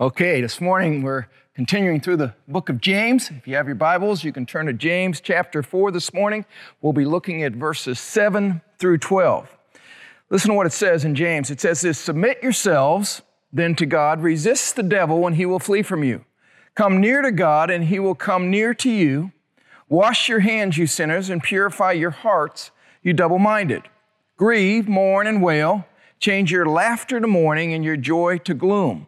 Okay, this morning we're continuing through the book of James. If you have your Bibles, you can turn to James chapter 4 this morning. We'll be looking at verses 7 through 12. Listen to what it says in James. It says this Submit yourselves then to God, resist the devil, and he will flee from you. Come near to God, and he will come near to you. Wash your hands, you sinners, and purify your hearts, you double minded. Grieve, mourn, and wail. Change your laughter to mourning and your joy to gloom.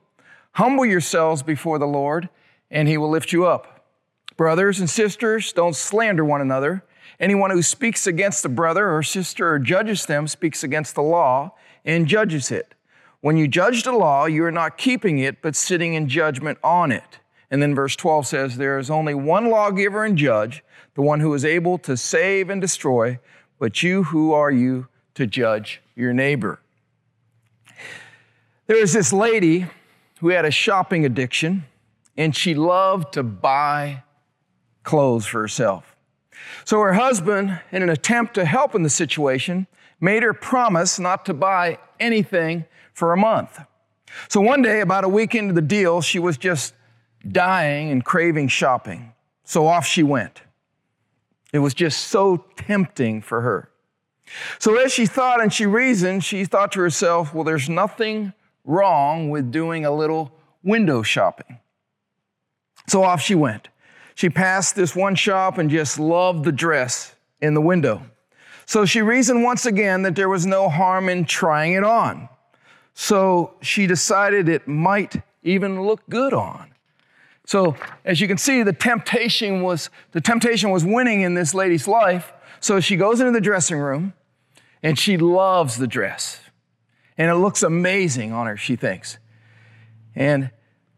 Humble yourselves before the Lord, and he will lift you up. Brothers and sisters, don't slander one another. Anyone who speaks against a brother or sister or judges them speaks against the law and judges it. When you judge the law, you are not keeping it, but sitting in judgment on it. And then verse 12 says, There is only one lawgiver and judge, the one who is able to save and destroy, but you, who are you to judge your neighbor? There is this lady who had a shopping addiction, and she loved to buy clothes for herself. So her husband, in an attempt to help in the situation, made her promise not to buy anything for a month. So one day, about a week into the deal, she was just dying and craving shopping. So off she went. It was just so tempting for her. So as she thought and she reasoned, she thought to herself, well, there's nothing wrong with doing a little window shopping. So off she went. She passed this one shop and just loved the dress in the window. So she reasoned once again that there was no harm in trying it on. So she decided it might even look good on. So as you can see, the temptation was the temptation was winning in this lady's life. So she goes into the dressing room and she loves the dress. And it looks amazing on her, she thinks. And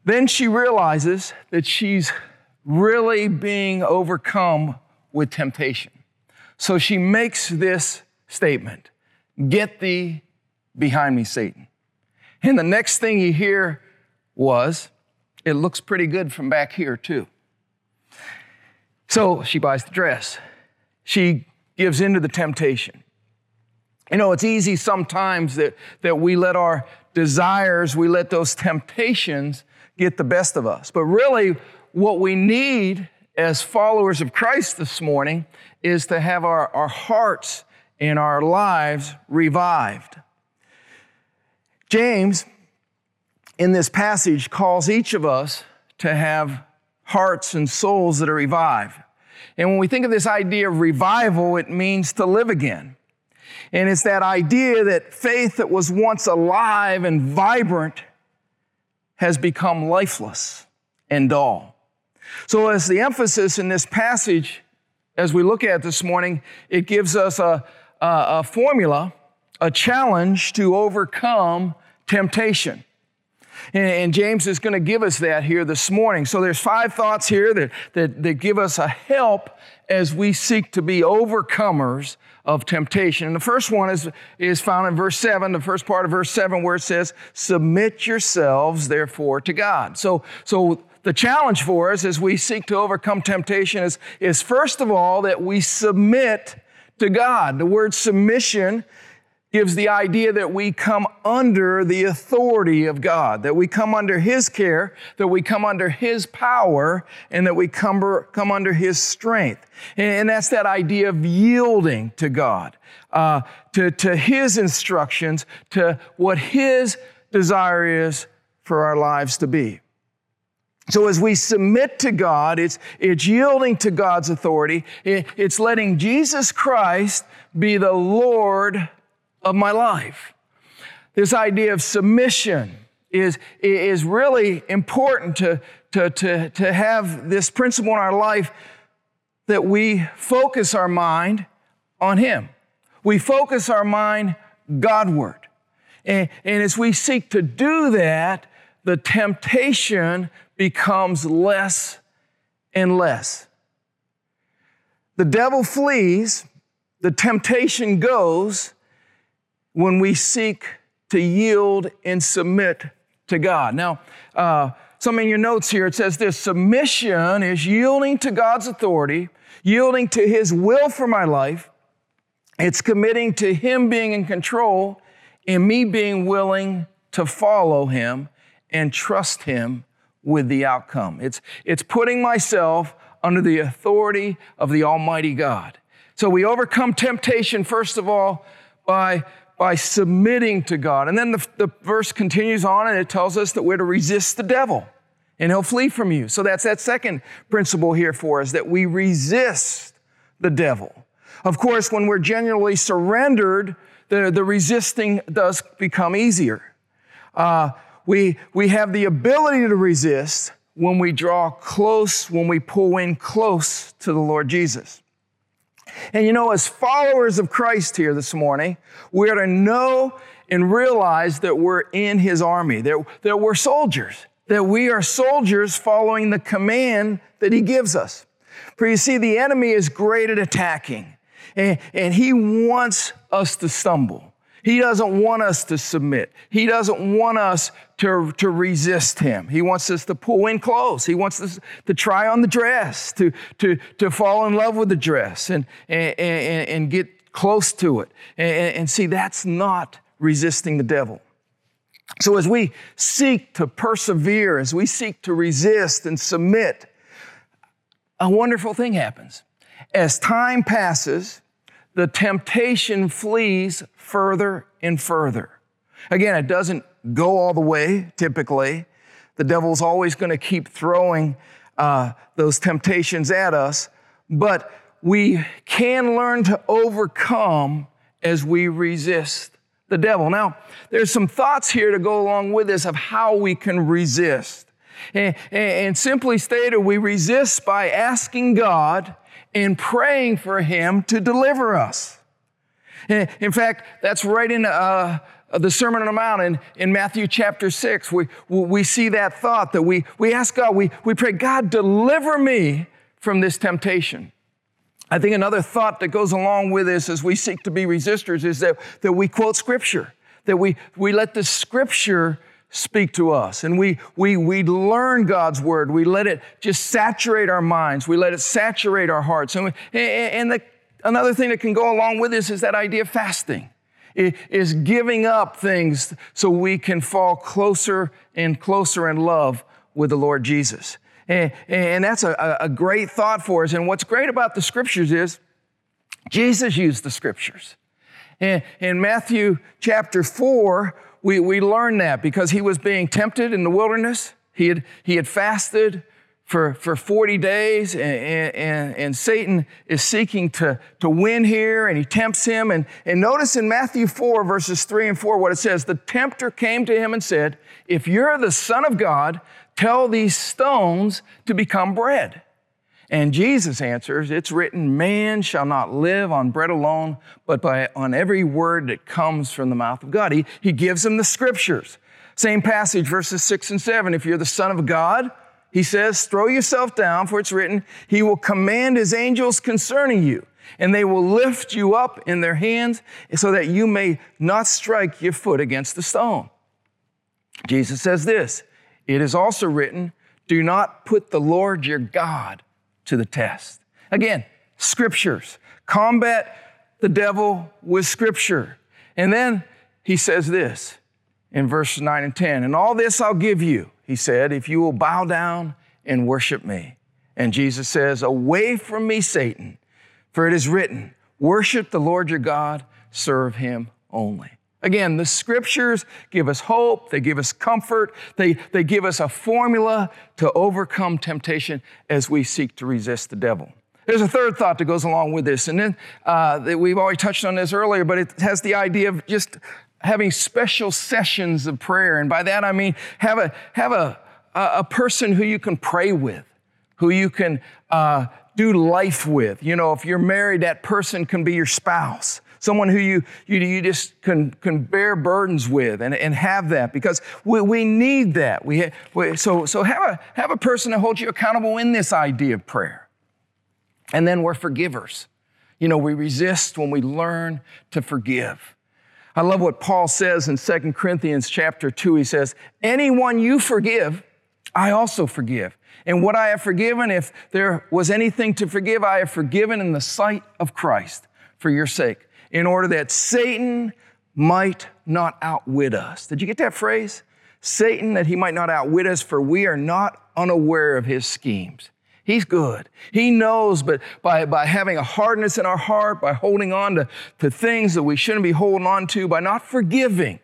then she realizes that she's really being overcome with temptation. So she makes this statement Get thee behind me, Satan. And the next thing you hear was, It looks pretty good from back here, too. So she buys the dress. She gives into the temptation. You know, it's easy sometimes that, that we let our desires, we let those temptations get the best of us. But really, what we need as followers of Christ this morning is to have our, our hearts and our lives revived. James, in this passage, calls each of us to have hearts and souls that are revived. And when we think of this idea of revival, it means to live again. And it's that idea that faith that was once alive and vibrant has become lifeless and dull. So, as the emphasis in this passage, as we look at this morning, it gives us a, a, a formula, a challenge to overcome temptation. And, James is going to give us that here this morning. So there's five thoughts here that, that, that give us a help as we seek to be overcomers of temptation. And the first one is, is found in verse 7, the first part of verse 7, where it says, Submit yourselves, therefore, to God. So, so the challenge for us as we seek to overcome temptation is, is first of all that we submit to God. The word submission gives the idea that we come under the authority of God, that we come under His care, that we come under His power, and that we come, come under His strength. And, that's that idea of yielding to God, uh, to, to His instructions, to what His desire is for our lives to be. So as we submit to God, it's, it's yielding to God's authority. It, it's letting Jesus Christ be the Lord of my life. This idea of submission is, is really important to, to, to, to have this principle in our life that we focus our mind on Him. We focus our mind Godward. And, and as we seek to do that, the temptation becomes less and less. The devil flees, the temptation goes, when we seek to yield and submit to God. Now, uh, some in your notes here, it says this submission is yielding to God's authority, yielding to His will for my life. It's committing to Him being in control and me being willing to follow Him and trust Him with the outcome. It's, it's putting myself under the authority of the Almighty God. So we overcome temptation, first of all, by, by submitting to God. And then the, the verse continues on and it tells us that we're to resist the devil and he'll flee from you. So that's that second principle here for us that we resist the devil. Of course, when we're genuinely surrendered, the, the resisting does become easier. Uh, we, we have the ability to resist when we draw close, when we pull in close to the Lord Jesus. And you know, as followers of Christ here this morning, we are to know and realize that we're in His army, that, that we're soldiers, that we are soldiers following the command that He gives us. For you see, the enemy is great at attacking, and, and he wants us to stumble. He doesn't want us to submit. He doesn't want us to, to resist him. He wants us to pull in close. He wants us to try on the dress, to, to, to fall in love with the dress and, and, and, and get close to it. And, and see, that's not resisting the devil. So as we seek to persevere, as we seek to resist and submit, a wonderful thing happens. As time passes, the temptation flees further and further. Again, it doesn't go all the way typically. The devil's always going to keep throwing uh, those temptations at us, but we can learn to overcome as we resist the devil. Now, there's some thoughts here to go along with this of how we can resist. And, and, simply stated, we resist by asking God and praying for Him to deliver us. In fact, that's right in uh, the Sermon on the Mount in, in Matthew chapter 6. We, we see that thought that we, we ask God, we, we pray, God, deliver me from this temptation. I think another thought that goes along with this as we seek to be resistors is that, that we quote Scripture, that we, we let the Scripture speak to us. And we, we, we learn God's word. We let it just saturate our minds. We let it saturate our hearts. And, we, and the, another thing that can go along with this is that idea of fasting. Is giving up things so we can fall closer and closer in love with the Lord Jesus. And, and that's a, a great thought for us. And what's great about the scriptures is Jesus used the scriptures. And in Matthew chapter 4, we, we learn that because he was being tempted in the wilderness. He had, he had fasted for, for 40 days, and, and, and, Satan is seeking to, to win here, and he tempts him. And, and notice in Matthew 4, verses 3 and 4, what it says The tempter came to him and said, If you're the Son of God, tell these stones to become bread. And Jesus answers, It's written, man shall not live on bread alone, but by, on every word that comes from the mouth of God. He, he gives them the scriptures. Same passage, verses 6 and 7. If you're the Son of God, he says, throw yourself down, for it's written, He will command His angels concerning you, and they will lift you up in their hands so that you may not strike your foot against the stone. Jesus says this It is also written, Do not put the Lord your God to the test. Again, scriptures. Combat the devil with scripture. And then he says this in verse 9 and 10 And all this I'll give you, he said, if you will bow down and worship me. And Jesus says, Away from me, Satan, for it is written, Worship the Lord your God, serve him only. Again, the scriptures give us hope, they give us comfort, they, they give us a formula to overcome temptation as we seek to resist the devil. There's a third thought that goes along with this, and then uh, we've already touched on this earlier, but it has the idea of just having special sessions of prayer. And by that I mean have a, have a, a person who you can pray with, who you can uh, do life with. You know, if you're married, that person can be your spouse someone who you, you, you just can, can bear burdens with and, and have that because we, we need that. We, we, so so have, a, have a person that holds you accountable in this idea of prayer. And then we're forgivers. You know, we resist when we learn to forgive. I love what Paul says in 2 Corinthians chapter 2. He says, Anyone you forgive, I also forgive. And what I have forgiven, if there was anything to forgive, I have forgiven in the sight of Christ for your sake in order that Satan might not outwit us. Did you get that phrase? Satan, that he might not outwit us, for we are not unaware of his schemes. He's good. He knows, but by, by having a hardness in our heart, by holding on to, to things that we shouldn't be holding on to, by not forgiving,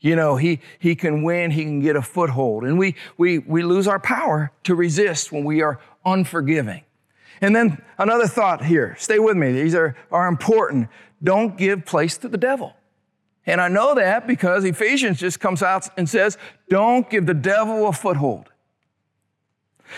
you know, he, he can win, he can get a foothold. And we, we, we lose our power to resist when we are unforgiving. And then another thought here, stay with me, these are, are important. Don't give place to the devil. And I know that because Ephesians just comes out and says, don't give the devil a foothold.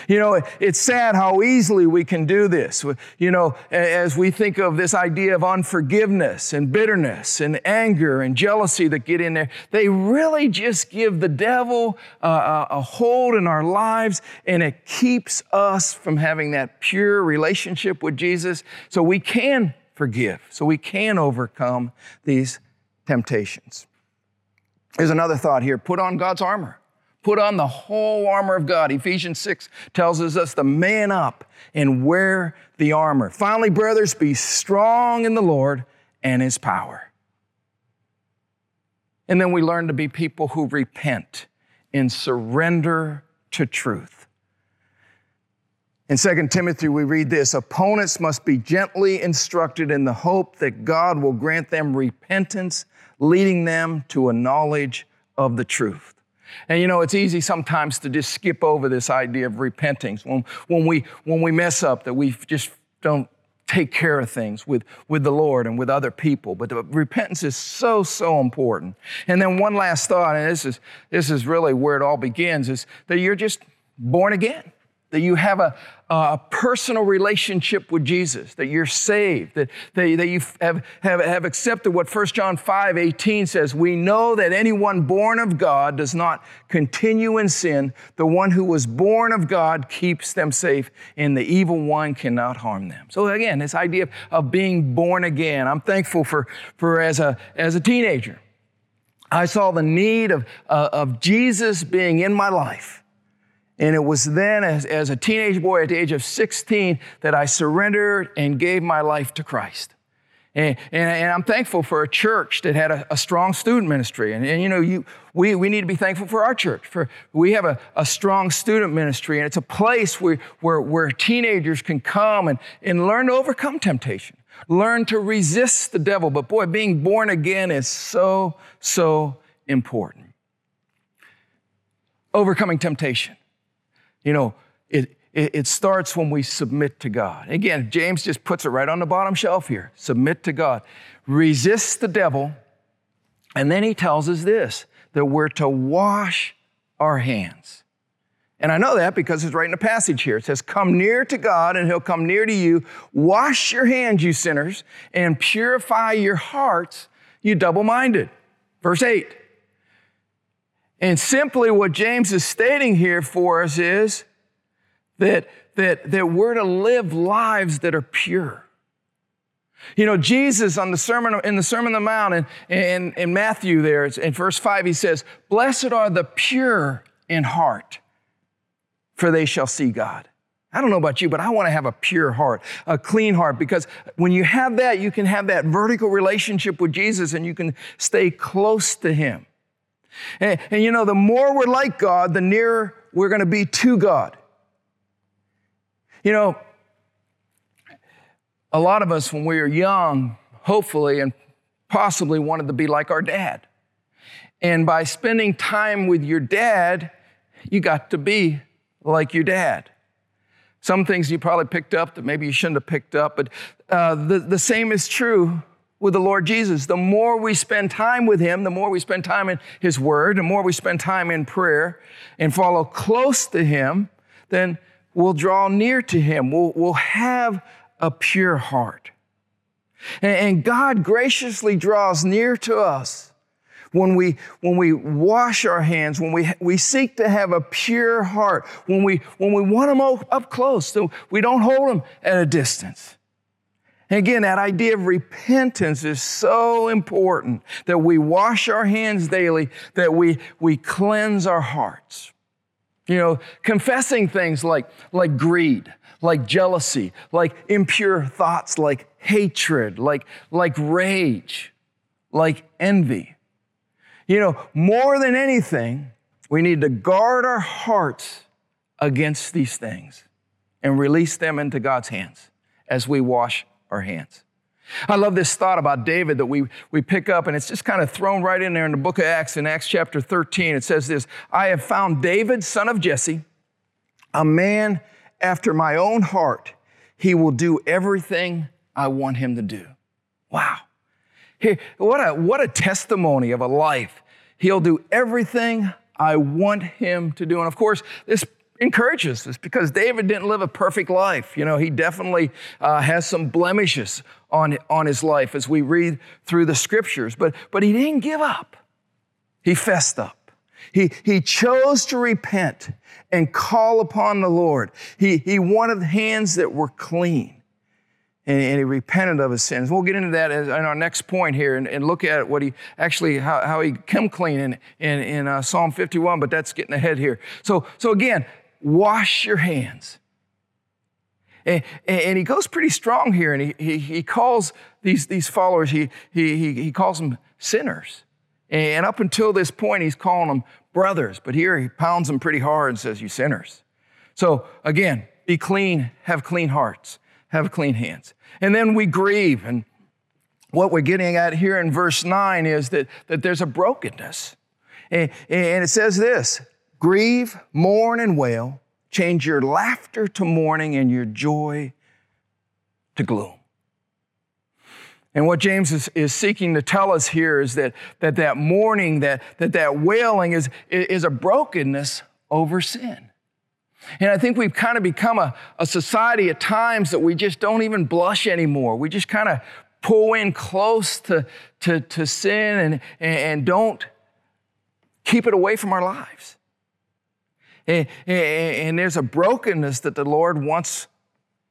You know, it's sad how easily we can do this. You know, as we think of this idea of unforgiveness and bitterness and anger and jealousy that get in there, they really just give the devil uh, a, a hold in our lives and it keeps us from having that pure relationship with Jesus so we can forgive, so we can overcome these temptations. There's another thought here put on God's armor. Put on the whole armor of God. Ephesians 6 tells us, to man up and wear the armor. Finally, brothers, be strong in the Lord and his power. And then we learn to be people who repent and surrender to truth. In 2 Timothy, we read this opponents must be gently instructed in the hope that God will grant them repentance, leading them to a knowledge of the truth. And you know, it's easy sometimes to just skip over this idea of repenting. When, when, we, when we mess up, that we just don't take care of things with, with the Lord and with other people. But the, repentance is so, so important. And then one last thought, and this is, this is really where it all begins, is that you're just born again that you have a, a personal relationship with Jesus, that you're saved, that, that, that you have, have, have accepted what 1 John 5 18 says. We know that anyone born of God does not continue in sin. The one who was born of God keeps them safe, and the evil one cannot harm them. So, again, this idea of, being born again. I'm thankful for, for as, a, as a teenager, I saw the need of, uh, of Jesus being in my life. And it was then, as, as a teenage boy at the age of 16, that I surrendered and gave my life to Christ. And, and, and, I'm thankful for a church that had a, a strong student ministry. And, and, you know, you, we, we need to be thankful for our church. For we have a, a strong student ministry, and it's a place where, where, where teenagers can come and, and learn to overcome temptation, learn to resist the devil. But boy, being born again is so, so important. Overcoming temptation. You know, it, it, it starts when we submit to God. Again, James just puts it right on the bottom shelf here submit to God. Resist the devil. And then he tells us this that we're to wash our hands. And I know that because it's right in the passage here. It says, Come near to God, and He'll come near to you. Wash your hands, you sinners, and purify your hearts, you double minded. Verse 8. And simply what James is stating here for us is that, that, that we're to live lives that are pure. You know, Jesus on the sermon in the Sermon on the Mount and in, in Matthew there, in verse 5, he says, Blessed are the pure in heart, for they shall see God. I don't know about you, but I want to have a pure heart, a clean heart, because when you have that, you can have that vertical relationship with Jesus and you can stay close to Him. And, and you know, the more we're like God, the nearer we're going to be to God. You know, a lot of us, when we were young, hopefully and possibly wanted to be like our dad. And by spending time with your dad, you got to be like your dad. Some things you probably picked up that maybe you shouldn't have picked up, but uh, the, the same is true with the Lord Jesus. The more we spend time with Him, the more we spend time in His Word, the more we spend time in prayer and follow close to Him, then we'll draw near to Him. We'll, we'll have a pure heart. And, and God graciously draws near to us when we, when we wash our hands, when we, we seek to have a pure heart, when we, when we want Him up close, so we don't hold Him at a distance. And again, that idea of repentance is so important that we wash our hands daily, that we, we cleanse our hearts. You know, confessing things like, like greed, like jealousy, like impure thoughts, like hatred, like, like rage, like envy. You know, more than anything, We need to guard our hearts against these things and release them into God's hands as we wash our hands. I love this thought about David that we, we pick up, and it's just kind of thrown right in there in the book of Acts, in Acts chapter 13. It says this I have found David, son of Jesse, a man after my own heart. He will do everything I want him to do. Wow. Hey, what, a, what a testimony of a life. He'll do everything I want him to do. And of course, this encourages us because David didn't live a perfect life. You know, he definitely uh, has some blemishes on, on his life as we read through the scriptures, but, but he didn't give up. He fessed up. He, he chose to repent and call upon the Lord. He, he wanted hands that were clean. And, and he repented of his sins. We'll get into that in our next point here and, and look at what he actually, how, how he came clean in, in, in uh, Psalm 51, but that's getting ahead here. So, so again, wash your hands. And, and, he goes pretty strong here, and he, he, he calls these, these followers, he, he, he calls them sinners. And up until this point, he's calling them brothers, but here he pounds them pretty hard and says, You sinners. So again, be clean, have clean hearts, have clean hands. And then we grieve. And what we're getting at here in verse 9 is that, that there's a brokenness. And, and it says this Grieve, mourn, and wail. Change your laughter to mourning and your joy to gloom. And what James is, is seeking to tell us here is that that, that mourning, that, that, that wailing is, is a brokenness over sin. And I think we've kind of become a, a society at times that we just don't even blush anymore. We just kind of pull in close to, to, to sin and, and don't keep it away from our lives. And, and, there's a brokenness that the Lord wants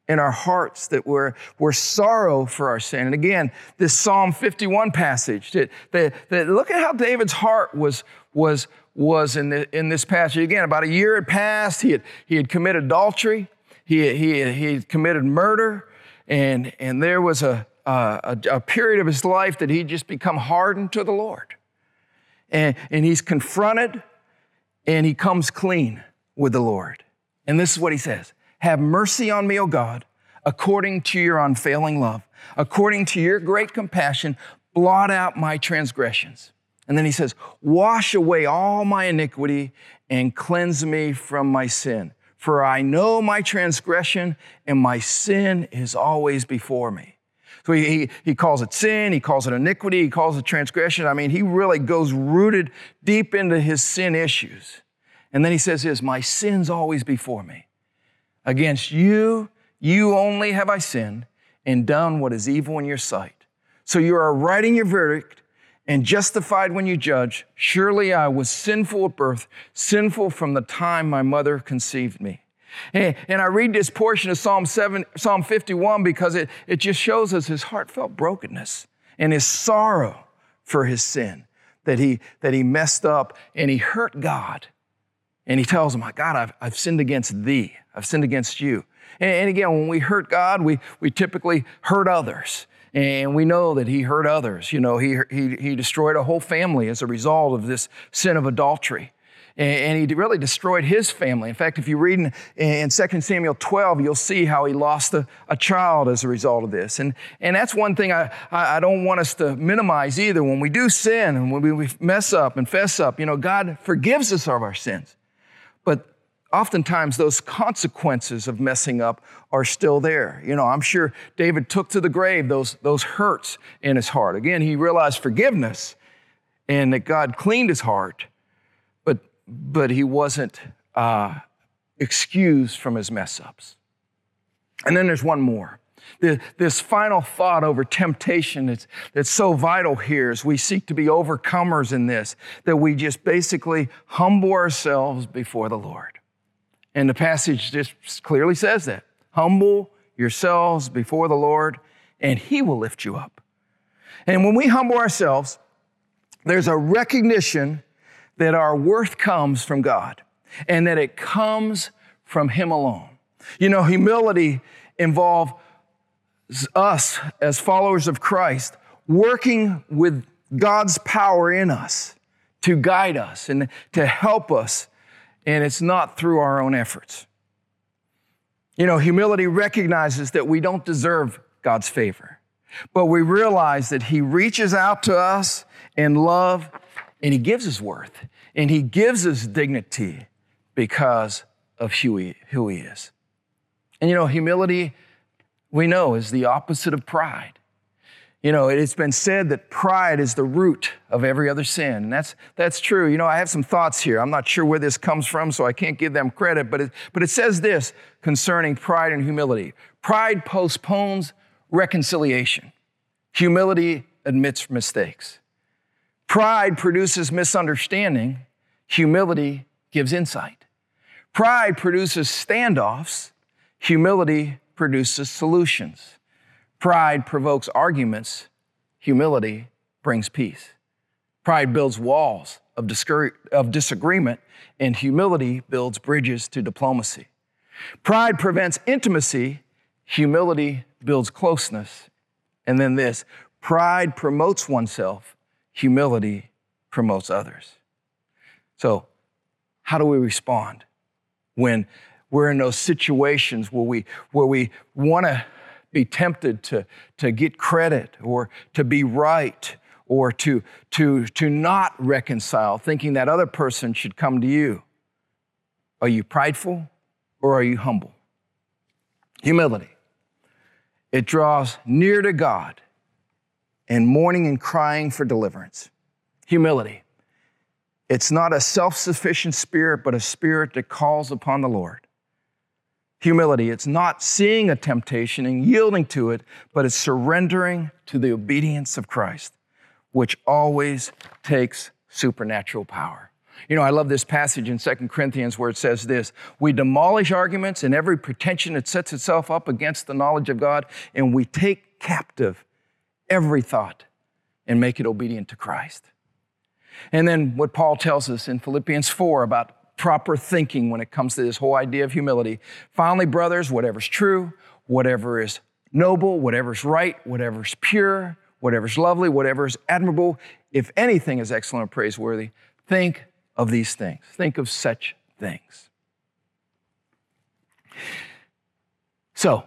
in our hearts that we're, we're sorrow for our sin. And again, this Psalm 51 passage, that, that, that look at how David's heart was, was, was in, the, in this passage. Again, about a year had passed. He had, he had committed adultery. He, he, he had committed murder. And, and there was a, a, a period of his life that he'd just become hardened to the Lord. And, and he's confronted and he comes clean with the Lord. And this is what he says Have mercy on me, O God, according to your unfailing love, according to your great compassion, blot out my transgressions. And then he says, Wash away all my iniquity and cleanse me from my sin. For I know my transgression and my sin is always before me. So he, he, he, calls it sin, he calls it iniquity, he calls it transgression. I mean, he really goes rooted deep into his sin issues. And then he says this, my sin's always before me. Against you, you only have I sinned and done what is evil in your sight. So you are in your verdict and justified when you judge. Surely I was sinful at birth, sinful from the time my mother conceived me. And, I read this portion of Psalm, 7, Psalm 51 because it, it just shows us his heartfelt brokenness and his sorrow for his sin, that he, that he messed up and he hurt God. And he tells him, My God, I've, I've sinned against thee. I've sinned against you. And, and again, when we hurt God, we, we typically hurt others. And we know that he hurt others. You know, he, he, he destroyed a whole family as a result of this sin of adultery and he really destroyed his family. In fact, if you read in, in 2 Samuel 12, you'll see how he lost a, a, child as a result of this. And, and that's one thing I, I don't want us to minimize either. When we do sin and when we mess up and fess up, you know, God forgives us of our sins. But oftentimes those consequences of messing up are still there. You know, I'm sure David took to the grave those, those hurts in his heart. Again, he realized forgiveness and that God cleaned his heart but he wasn't uh, excused from his mess ups. And then there's one more. The, this final thought over temptation that's, that's so vital here as we seek to be overcomers in this, that we just basically humble ourselves before the Lord. And the passage just clearly says that. Humble yourselves before the Lord, and He will lift you up. And when we humble ourselves, there's a recognition that our worth comes from God and that it comes from Him alone. You know, humility involves us as followers of Christ working with God's power in us to guide us and to help us, and it's not through our own efforts. You know, humility recognizes that we don't deserve God's favor, but we realize that He reaches out to us in love and He gives us worth and He gives us dignity because of who He, who he is. And you know, humility, we know, is the opposite of pride. You know, it's been said that pride is the root of every other sin. And that's, that's true. You know, I have some thoughts here. I'm not sure where this comes from, so I can't give them credit, but it, but it says this concerning pride and humility Pride postpones reconciliation, humility admits mistakes. Pride produces misunderstanding, humility gives insight. Pride produces standoffs, humility produces solutions. Pride provokes arguments, humility brings peace. Pride builds walls of, of disagreement, and humility builds bridges to diplomacy. Pride prevents intimacy, humility builds closeness. And then this pride promotes oneself, humility promotes others. So, how do we respond when we're in those situations where we, where we want to be tempted to, to get credit or to be right or to, to, to not reconcile, thinking that other person should come to you. Are you prideful or are you humble? Humility. It draws near to God and mourning and crying for deliverance. Humility. It's not a self sufficient spirit, but a spirit that calls upon the Lord humility. It's not seeing a temptation and yielding to it, but it's surrendering to the obedience of Christ, which always takes supernatural power. You know, I love this passage in 2 Corinthians where it says this We demolish arguments and every pretension that sets itself up against the knowledge of God, and we take captive every thought and make it obedient to Christ. And then what Paul tells us in Philippians 4 about proper thinking when it comes to this whole idea of humility. Finally, brothers, whatever's true, whatever is noble, whatever's right, whatever's pure, whatever's lovely, whatever's admirable, if anything is excellent or praiseworthy, think of these things. Think of such things. So,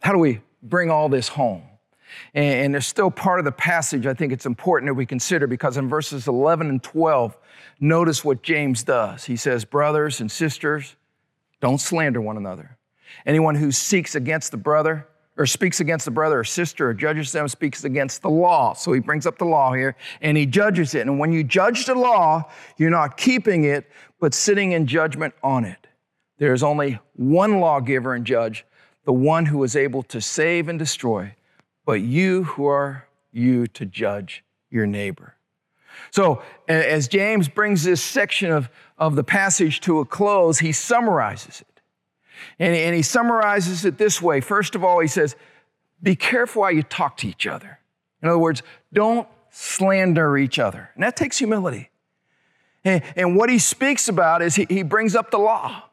how do we bring all this home? And, there's still part of the passage I think it's important that we consider because in verses 11 and 12, notice what James does. He says, Brothers and sisters, don't slander one another. Anyone who seeks against the brother, or speaks against the brother or sister or judges them speaks against the law. So he brings up the law here and he judges it. And when you judge the law, you're not keeping it, but sitting in judgment on it. There is only one lawgiver and judge, the one who is able to save and destroy but you who are you to judge your neighbor. So, as James brings this section of, of the passage to a close, he summarizes it. And, and he summarizes it this way. First of all, he says, Be careful how you talk to each other. In other words, don't slander each other. And that takes humility. And, and what he speaks about is he, he brings up the law.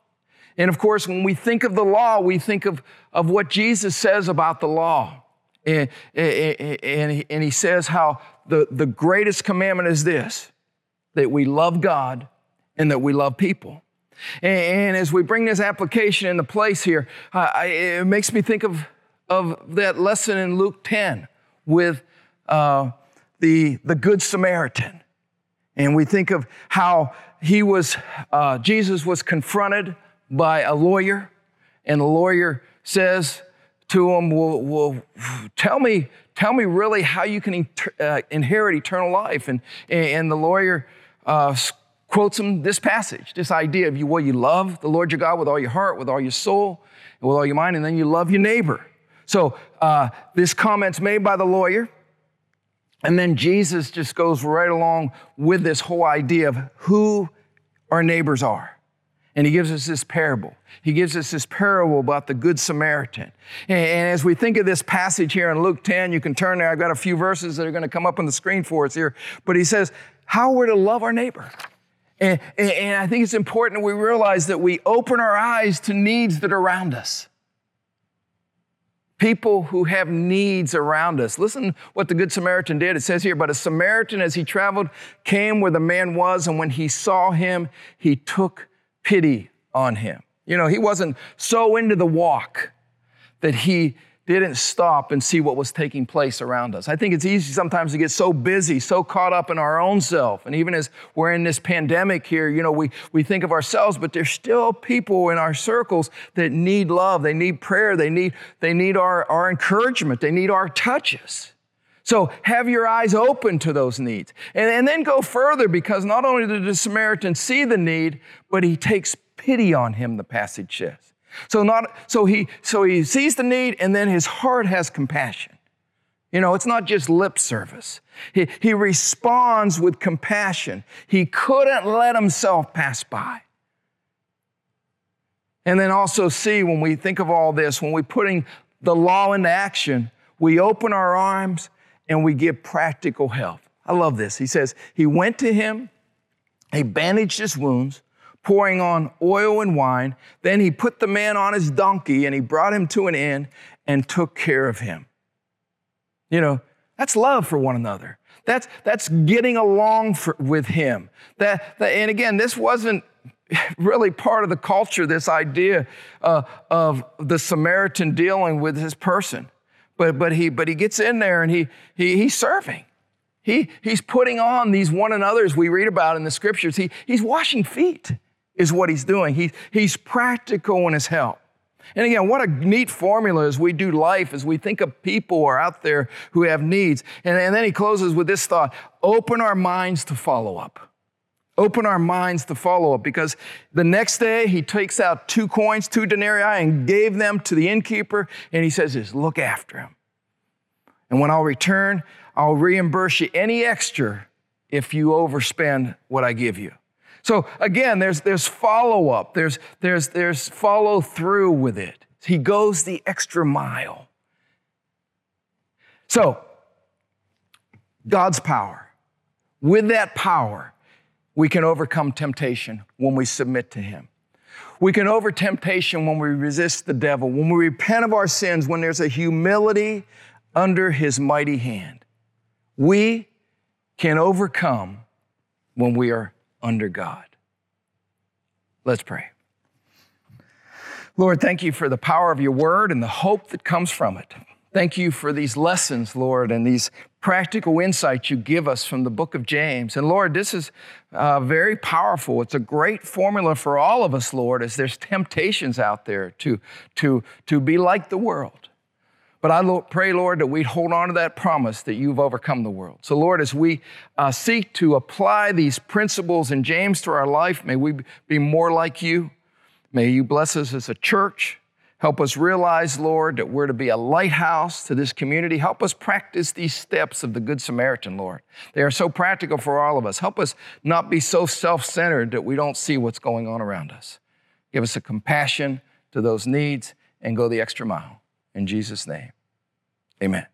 And of course, when we think of the law, we think of, of what Jesus says about the law. And, and, he says how the, the greatest commandment is this that we love God and that we love people. And, and as we bring this application into place here, I, it makes me think of, of that lesson in Luke 10 with uh, the, the Good Samaritan. And we think of how he was, uh, Jesus was confronted by a lawyer, and the lawyer says, to him, well, well tell me, tell me really how you can uh, inherit eternal life. And, and the lawyer uh, quotes him this passage, this idea of you, well, you love the Lord your God with all your heart, with all your soul, and with all your mind, and then you love your neighbor. So uh, this comment's made by the lawyer. And then Jesus just goes right along with this whole idea of who our neighbors are. And he gives us this parable. He gives us this parable about the Good Samaritan. And, as we think of this passage here in Luke 10, you can turn there. I've got a few verses that are going to come up on the screen for us here. But he says, how we're to love our neighbor. And, and, I think it's important we realize that we open our eyes to needs that are around us. people who have needs around us. Listen what the Good Samaritan did. It says here, but a Samaritan, as he traveled, came where the man was, and when he saw him, he took pity on him. You know, he wasn't so into the walk that he didn't stop and see what was taking place around us. I think it's easy sometimes to get so busy, so caught up in our own self. And even as we're in this pandemic here, you know, we, we think of ourselves, but there's still people in our circles that need love. They need prayer. They need, they need our, our encouragement. They need our touches. So have your eyes open to those needs. And, and then go further because not only did the Samaritan see the need, but he takes pity on him, the passage says. So not so he so he sees the need and then his heart has compassion. You know, it's not just lip service. He, he responds with compassion. He couldn't let himself pass by. And then also see when we think of all this, when we're putting the law into action, we open our arms and we give practical help. I love this. He says, He went to him, he bandaged his wounds, pouring on oil and wine. Then he put the man on his donkey and he brought him to an inn and took care of him. You know, that's love for one another. That's, that's getting along for, with him. That, that, and again, this wasn't really part of the culture, this idea uh, of the Samaritan dealing with his person. But, but, he, but he gets in there and he, he, he's serving. He, he's putting on these one another's we read about in the scriptures. He, he's washing feet is what he's doing. He, he's practical in his help. And again, what a neat formula as we do life, as we think of people who are out there who have needs. And, and then he closes with this thought open our minds to follow up. Open our minds to follow up because the next day he takes out two coins, two denarii, and gave them to the innkeeper. And he says, this, Look after him. And when I'll return, I'll reimburse you any extra if you overspend what I give you. So again, there's, there's follow up, there's, there's, there's follow through with it. He goes the extra mile. So, God's power. With that power, we can overcome temptation when we submit to Him. We can over temptation when we resist the devil, when we repent of our sins, when there's a humility under His mighty hand. We can overcome when we are under God. Let's pray. Lord, thank you for the power of your word and the hope that comes from it. Thank you for these lessons, Lord, and these practical insights you give us from the book of James. And Lord, this is uh, very powerful. It's a great formula for all of us, Lord, as there's temptations out there to, to, to be like the world. But I pray, Lord, that we'd hold on to that promise that you've overcome the world. So, Lord, as we uh, seek to apply these principles in James to our life, may we be more like you. May you bless us as a church. Help us realize, Lord, that we're to be a lighthouse to this community. Help us practice these steps of the Good Samaritan, Lord. They are so practical for all of us. Help us not be so self centered that we don't see what's going on around us. Give us a compassion to those needs and go the extra mile. In Jesus' name, amen.